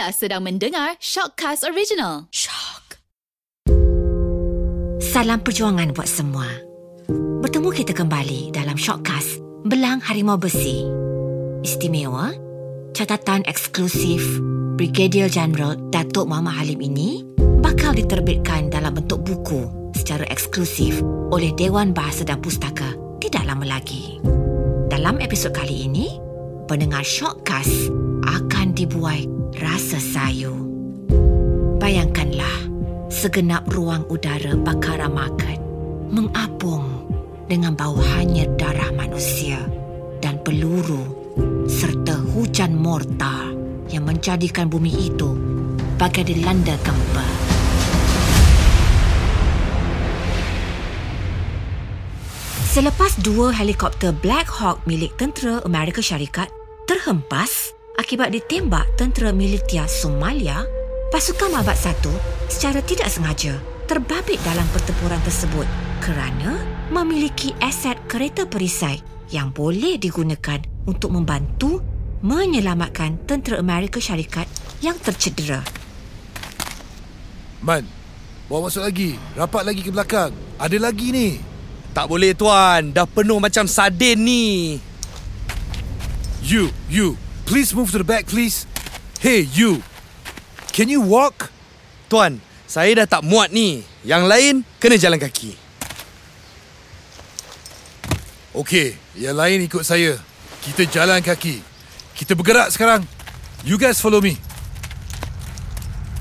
Anda sedang mendengar Shockcast Original. Shock. Salam perjuangan buat semua. Bertemu kita kembali dalam Shockcast Belang Harimau Besi. Istimewa, catatan eksklusif Brigadier General Datuk Muhammad Halim ini bakal diterbitkan dalam bentuk buku secara eksklusif oleh Dewan Bahasa dan Pustaka tidak lama lagi. Dalam episod kali ini, pendengar Shockcast akan dibuai rasa sayu. Bayangkanlah segenap ruang udara Bakara Market mengapung dengan bau hanyir darah manusia dan peluru serta hujan mortar yang menjadikan bumi itu bagai dilanda gempa. Selepas dua helikopter Black Hawk milik tentera Amerika Syarikat terhempas akibat ditembak tentera militia Somalia, pasukan Mabat Satu secara tidak sengaja terbabit dalam pertempuran tersebut kerana memiliki aset kereta perisai yang boleh digunakan untuk membantu menyelamatkan tentera Amerika Syarikat yang tercedera. Man, bawa masuk lagi. Rapat lagi ke belakang. Ada lagi ni. Tak boleh tuan, dah penuh macam sardin ni. You, you. Please move to the back, please. Hey, you. Can you walk? Tuan, saya dah tak muat ni. Yang lain kena jalan kaki. Okay, yang lain ikut saya. Kita jalan kaki. Kita bergerak sekarang. You guys follow me.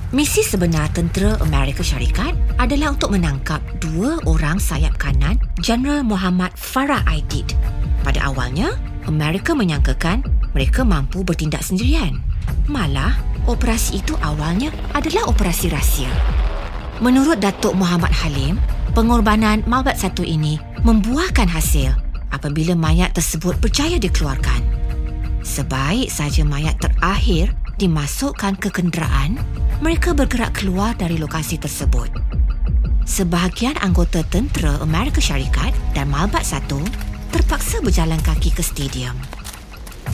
Misi sebenar tentera Amerika Syarikat adalah untuk menangkap dua orang sayap kanan General Muhammad Farah Aidid. Pada awalnya, Amerika menyangkakan mereka mampu bertindak sendirian. Malah, operasi itu awalnya adalah operasi rahsia. Menurut Datuk Muhammad Halim, pengorbanan Malbat satu ini membuahkan hasil apabila mayat tersebut berjaya dikeluarkan. Sebaik saja mayat terakhir dimasukkan ke kenderaan, mereka bergerak keluar dari lokasi tersebut. Sebahagian anggota tentera Amerika Syarikat dan Malbat Satu terpaksa berjalan kaki ke stadium.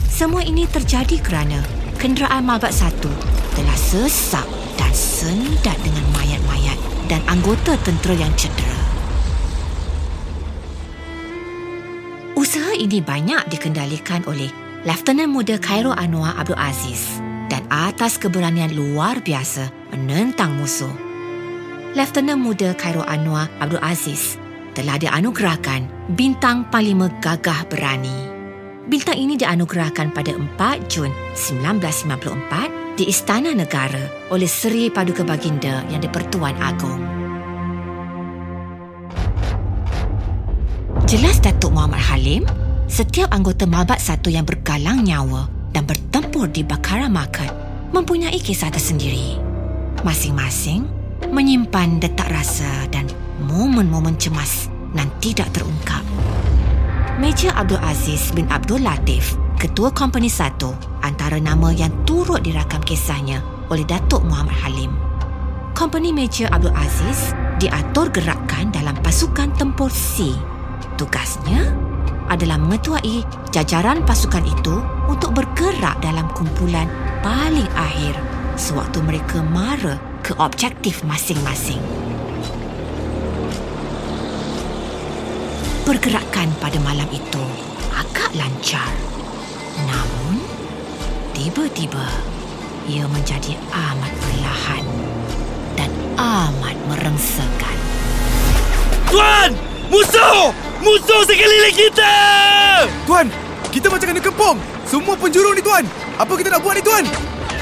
Semua ini terjadi kerana kenderaan Malbat Satu telah sesak dan sendat dengan mayat-mayat dan anggota tentera yang cedera. Usaha ini banyak dikendalikan oleh Lieutenant Muda Cairo Anwar Abdul Aziz dan atas keberanian luar biasa menentang musuh. Lieutenant Muda Cairo Anwar Abdul Aziz telah dianugerahkan Bintang Panglima Gagah Berani. Bintang ini dianugerahkan pada 4 Jun 1954 di Istana Negara oleh Seri Paduka Baginda yang di-Pertuan Agong. Jelas Datuk Muhammad Halim, setiap anggota Malbat Satu yang bergalang nyawa dan bertempur di Bakara Market mempunyai kisah tersendiri. Masing-masing menyimpan detak rasa dan momen-momen cemas nan tidak terungkap. Major Abdul Aziz bin Abdul Latif, Ketua Kompeni Satu, antara nama yang turut dirakam kisahnya oleh Datuk Muhammad Halim. Kompeni Major Abdul Aziz diatur gerakkan dalam pasukan tempur C. Tugasnya adalah mengetuai jajaran pasukan itu untuk bergerak dalam kumpulan paling akhir sewaktu mereka mara ke objektif masing-masing. Pergerakan pada malam itu agak lancar. Namun, tiba-tiba ia menjadi amat perlahan dan amat merengsekan. Tuan! Musuh! Musuh sekeliling kita! Tuan, kita macam kena kepung. Semua penjuru ni, Tuan. Apa kita nak buat ni, Tuan?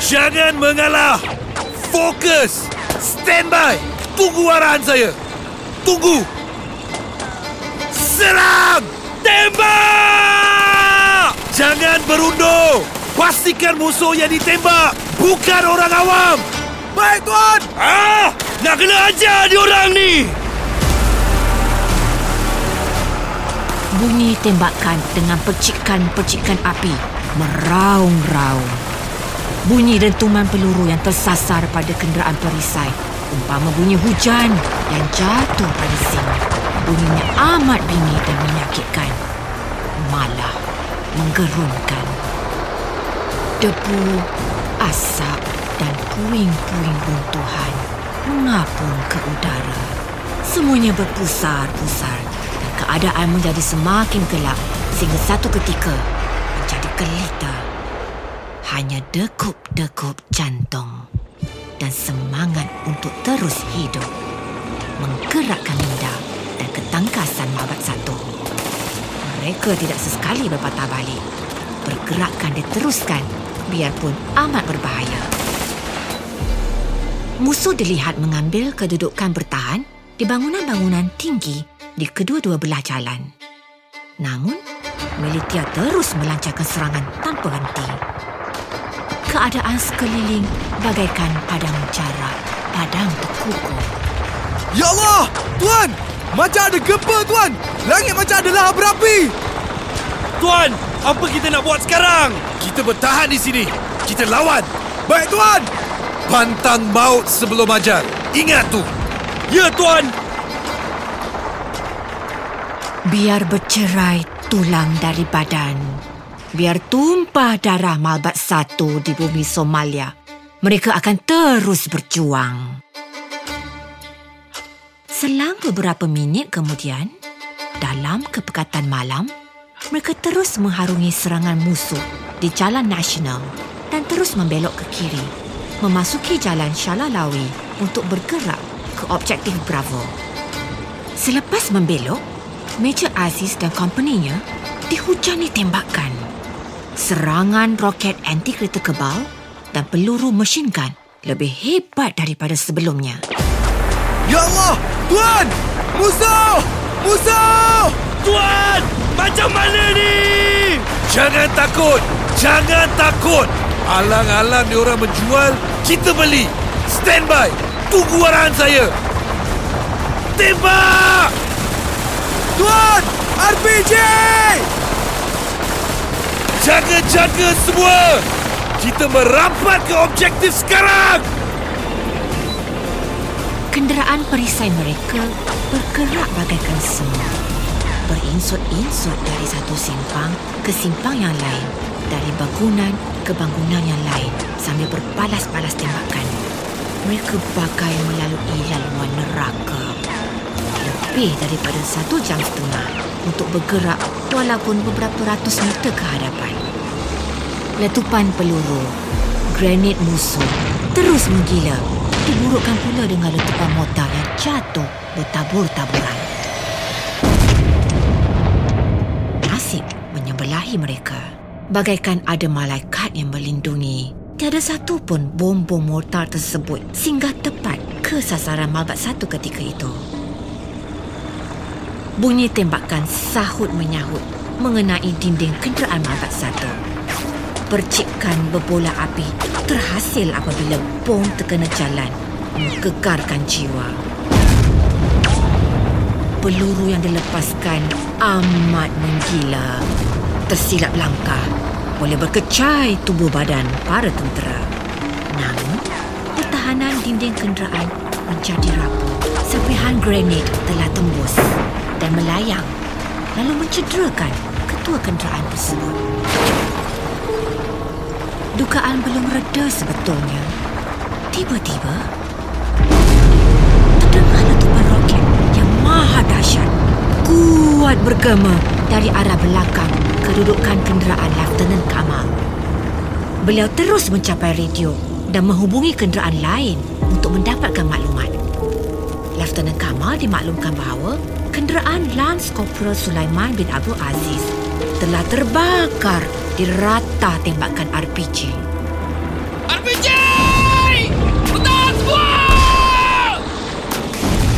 Jangan mengalah! Fokus! Stand by! Tunggu arahan saya! Tunggu! Serang! Tembak! Jangan berundur! Pastikan musuh yang ditembak bukan orang awam! Baik, Tuan. Ah! Nak kena ajar diorang ni! Bunyi tembakan dengan percikan-percikan api meraung-raung. Bunyi dentuman peluru yang tersasar pada kenderaan perisai umpama bunyi hujan yang jatuh pada sini. Bunyinya amat bingit dan menyakitkan. Malah menggerunkan. Debu, asap dan puing-puing runtuhan mengapung ke udara. Semuanya berpusar-pusar dan keadaan menjadi semakin gelap sehingga satu ketika menjadi gelita. Hanya degup-degup jantung dan semangat untuk terus hidup menggerakkan minda dan ketangkasan mabat satu. Mereka tidak sesekali berpatah balik. Pergerakan diteruskan biarpun amat berbahaya. Musuh dilihat mengambil kedudukan bertahan di bangunan-bangunan tinggi di kedua-dua belah jalan. Namun, militia terus melancarkan serangan tanpa henti. Keadaan sekeliling bagaikan padang jarak, padang terkukuh. Ya Allah! Tuan! Macam ada gempa, Tuan! Langit macam ada lahar berapi! Tuan, apa kita nak buat sekarang? Kita bertahan di sini. Kita lawan. Baik, Tuan! Pantang maut sebelum ajal. Ingat tu. Ya, Tuan! Biar bercerai tulang dari badan. Biar tumpah darah malbat satu di bumi Somalia. Mereka akan terus berjuang. Selang beberapa minit kemudian, dalam kepekatan malam, mereka terus mengharungi serangan musuh di Jalan Nasional dan terus membelok ke kiri, memasuki Jalan Shalalawi untuk bergerak ke objektif Bravo. Selepas membelok, Major Aziz dan kompeninya dihujani tembakan. Serangan roket anti-kereta kebal dan peluru mesin gun lebih hebat daripada sebelumnya. Ya Allah! Tuan! Musuh! Musuh! Tuan! Macam mana ni? Jangan takut. Jangan takut. Alang-alang diorang menjual, kita beli. Stand by. Tunggu arahan saya. Tembak! Tuan! RPG! Jaga-jaga semua. Kita merapat ke objektif sekarang. Kenderaan perisai mereka bergerak bagaikan semut. Berinsut-insut dari satu simpang ke simpang yang lain. Dari bangunan ke bangunan yang lain sambil berbalas-balas tembakan. Mereka bagai melalui laluan neraka. Lebih daripada satu jam setengah untuk bergerak walaupun beberapa ratus meter ke hadapan. Letupan peluru, granit musuh terus menggila diburukkan pula dengan letupan mortar yang jatuh bertabur-taburan. Nasib menyebelahi mereka. Bagaikan ada malaikat yang melindungi. Tiada satu pun bom-bom mortar tersebut singgah tepat ke sasaran malbat satu ketika itu. Bunyi tembakan sahut menyahut mengenai dinding kenderaan malbat satu. Percikan berbola api terhasil apabila bom terkena jalan menggegarkan jiwa. Peluru yang dilepaskan amat menggila. Tersilap langkah boleh berkecai tubuh badan para tentera. Namun, pertahanan dinding kenderaan menjadi rapuh. Serpihan granit telah tembus dan melayang lalu mencederakan ketua kenderaan tersebut. Dugaan belum reda sebetulnya. Tiba-tiba, terdengar letupan roket yang maha dahsyat. Kuat bergema dari arah belakang kedudukan kenderaan Lieutenant Kamal. Beliau terus mencapai radio dan menghubungi kenderaan lain untuk mendapatkan maklumat. Lieutenant Kamal dimaklumkan bahawa kenderaan Lance Corporal Sulaiman bin Abdul Aziz telah terbakar di rata tembakan RPG. RPG! Bertahan semua!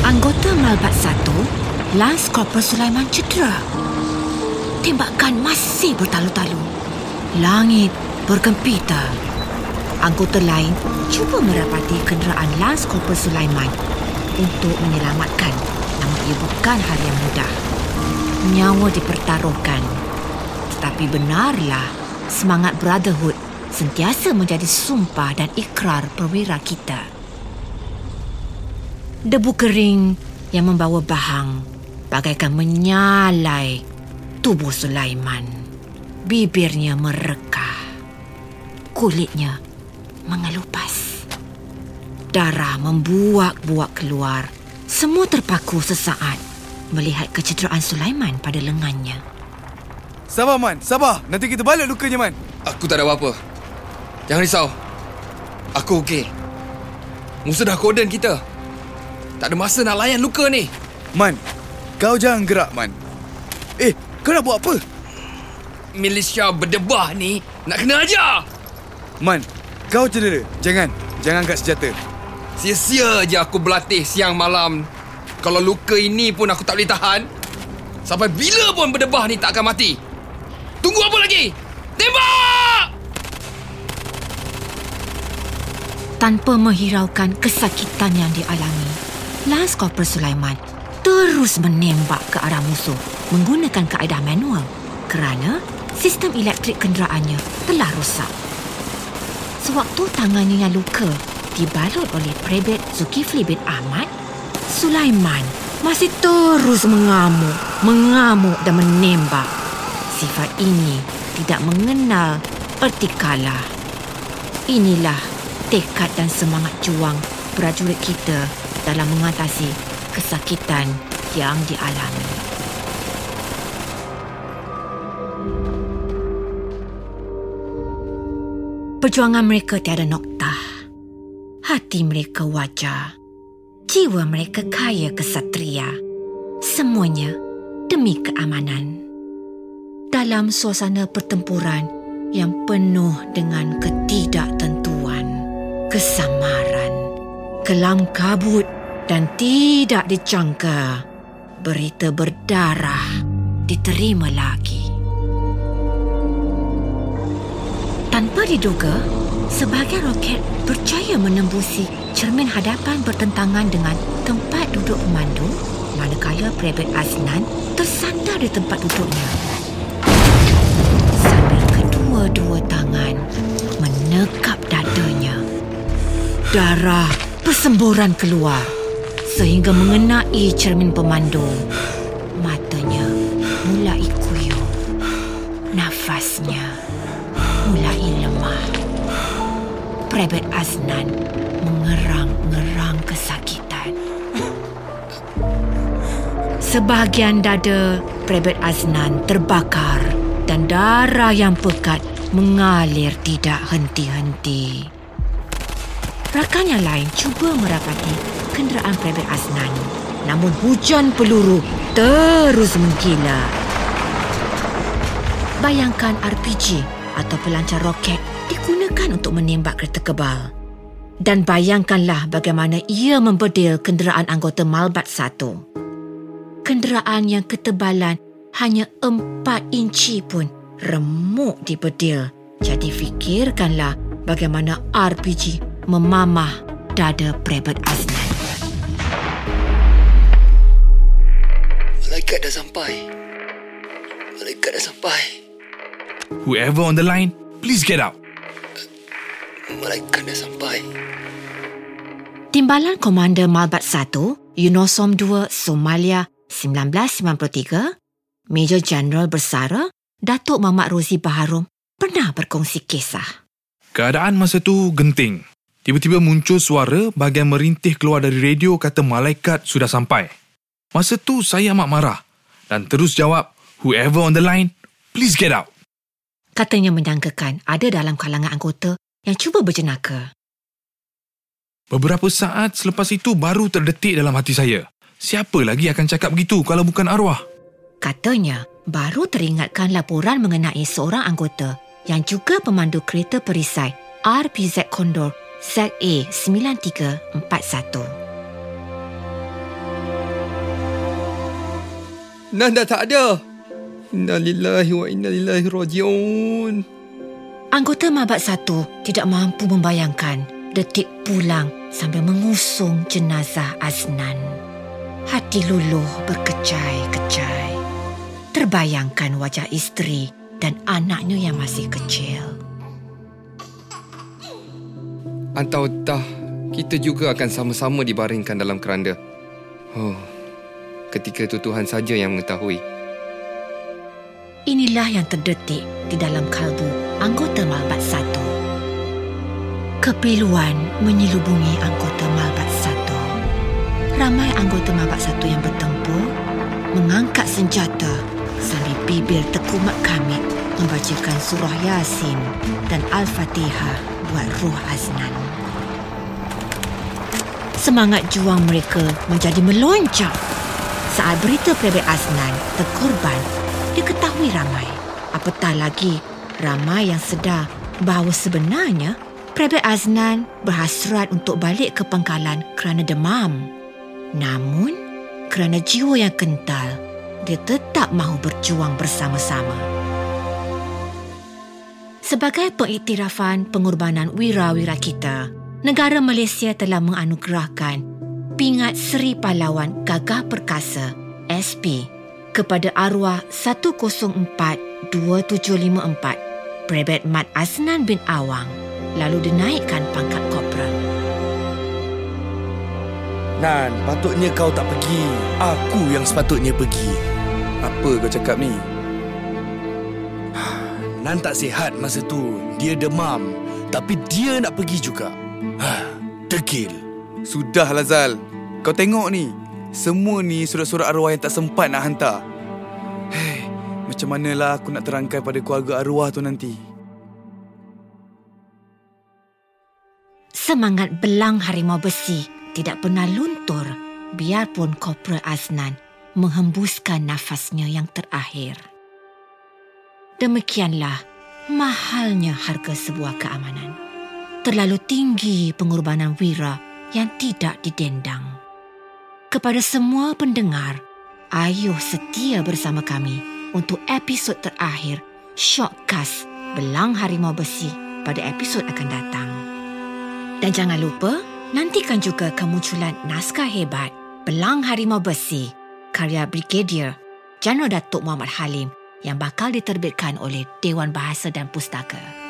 Anggota Malbat 1, Lance Corporal Sulaiman cedera. Tembakan masih bertalu-talu. Langit bergempita. Anggota lain cuba merapati kenderaan Lance Corporal Sulaiman untuk menyelamatkan ia bukan hal yang mudah. Nyawa dipertaruhkan. Tetapi benarlah semangat brotherhood sentiasa menjadi sumpah dan ikrar perwira kita. Debu kering yang membawa bahang bagaikan menyalai tubuh Sulaiman. Bibirnya merekah. Kulitnya mengelupas. darah membuak-buak keluar. Semua terpaku sesaat melihat kecederaan Sulaiman pada lengannya. Sabar, Man. Sabar. Nanti kita balik lukanya, Man. Aku tak ada apa-apa. Jangan risau. Aku okey. Musuh dah koden kita. Tak ada masa nak layan luka ni. Man, kau jangan gerak, Man. Eh, kau nak buat apa? Milisya berdebah ni nak kena ajar. Man, kau cedera. Jangan. Jangan angkat senjata. Sia-sia je aku berlatih siang malam. Kalau luka ini pun aku tak boleh tahan. Sampai bila pun berdebah ni tak akan mati. Tunggu apa lagi? Tembak! Tanpa menghiraukan kesakitan yang dialami, Corporal Sulaiman terus menembak ke arah musuh menggunakan kaedah manual kerana sistem elektrik kenderaannya telah rosak. Sewaktu tangannya yang luka dibalut oleh Prebet Zulkifli bin Ahmad, Sulaiman masih terus mengamuk, mengamuk dan menembak. Sifat ini tidak mengenal erti kalah. Inilah tekad dan semangat juang prajurit kita dalam mengatasi kesakitan yang dialami. Perjuangan mereka tiada noktah. Hati mereka wajar. Jiwa mereka kaya kesatria. Semuanya demi keamanan. Dalam suasana pertempuran yang penuh dengan ketidaktentuan, kesamaran, kelam kabut dan tidak dijangka, berita berdarah diterima lagi. Tanpa diduga, sebahagian roket berjaya menembusi cermin hadapan bertentangan dengan tempat duduk pemandu manakala Prebet Aznan tersandar di tempat duduknya. Sambil kedua-dua tangan menekap dadanya. Darah bersemburan keluar sehingga mengenai cermin pemandu. Matanya mulai kuyup. Nafasnya mulai lemah. Prebet Aznan mengerang-ngerang kesakitan. Sebahagian dada Prebet Aznan terbakar dan darah yang pekat mengalir tidak henti-henti. Rakan yang lain cuba merapati kenderaan Prebet Aznan. Namun hujan peluru terus menggila. Bayangkan RPG atau pelancar roket digunakan untuk menembak kereta kebal. Dan bayangkanlah bagaimana ia membedil kenderaan anggota Malbat 1. Kenderaan yang ketebalan hanya 4 inci pun remuk dibedil. Jadi fikirkanlah bagaimana RPG memamah dada Prebet Aznan. Malaikat dah sampai. Malaikat dah sampai. Whoever on the line, please get out. Malaikat dah sampai. Timbalan Komander Malbat 1, Unosom 2, Somalia 1993, Major General Bersara, Datuk Mamat Rozi Baharum pernah berkongsi kisah. Keadaan masa tu genting. Tiba-tiba muncul suara bahagian merintih keluar dari radio kata malaikat sudah sampai. Masa tu saya amat marah dan terus jawab, whoever on the line, please get out. Katanya menyangkakan ada dalam kalangan anggota yang cuba berjenaka. Beberapa saat selepas itu baru terdetik dalam hati saya. Siapa lagi akan cakap begitu kalau bukan arwah? Katanya, baru teringatkan laporan mengenai seorang anggota yang juga pemandu kereta perisai RPZ Condor ZA9341. Nan dah tak ada. Inna lillahi wa inna ilaihi raji'un. Anggota Mabat Satu tidak mampu membayangkan detik pulang sambil mengusung jenazah Aznan. Hati luluh berkecai-kecai. Terbayangkan wajah isteri dan anaknya yang masih kecil. Atau dah kita juga akan sama-sama dibaringkan dalam keranda. Oh, ketika itu Tuhan saja yang mengetahui. Inilah yang terdetik di dalam kalbu anggota Malbat Satu. Kepiluan menyelubungi anggota Malbat Satu. Ramai anggota Malbat Satu yang bertempur mengangkat senjata sambil bibir tekumat kamit membacakan surah Yasin dan Al-Fatihah buat ruh Aznan. Semangat juang mereka menjadi melonjak saat berita Prebet Aznan terkorban diketahui ramai. Apatah lagi ramai yang sedar bahawa sebenarnya Prebet Aznan berhasrat untuk balik ke pangkalan kerana demam. Namun, kerana jiwa yang kental, dia tetap mahu berjuang bersama-sama. Sebagai pengiktirafan pengorbanan wira-wira kita, negara Malaysia telah menganugerahkan Pingat Seri Pahlawan Gagah Perkasa SP kepada arwah 1042754 Prebet Mat Aznan bin Awang lalu dinaikkan pangkat korporal. Nan, patutnya kau tak pergi. Aku yang sepatutnya pergi. Apa kau cakap ni? Nan tak sihat masa tu. Dia demam. Tapi dia nak pergi juga. Ha, degil. Sudahlah Zal. Kau tengok ni. Semua ni surat-surat arwah yang tak sempat nak hantar. Hei, macam manalah aku nak terangkai pada keluarga arwah tu nanti. Semangat belang harimau besi tidak pernah luntur biarpun Kopra Aznan menghembuskan nafasnya yang terakhir. Demikianlah mahalnya harga sebuah keamanan. Terlalu tinggi pengorbanan wira yang tidak didendang. Kepada semua pendengar, ayuh setia bersama kami untuk episod terakhir Shockcast Belang Harimau Besi pada episod akan datang. Dan jangan lupa, nantikan juga kemunculan naskah hebat Belang Harimau Besi karya Brigadier General Datuk Muhammad Halim yang bakal diterbitkan oleh Dewan Bahasa dan Pustaka.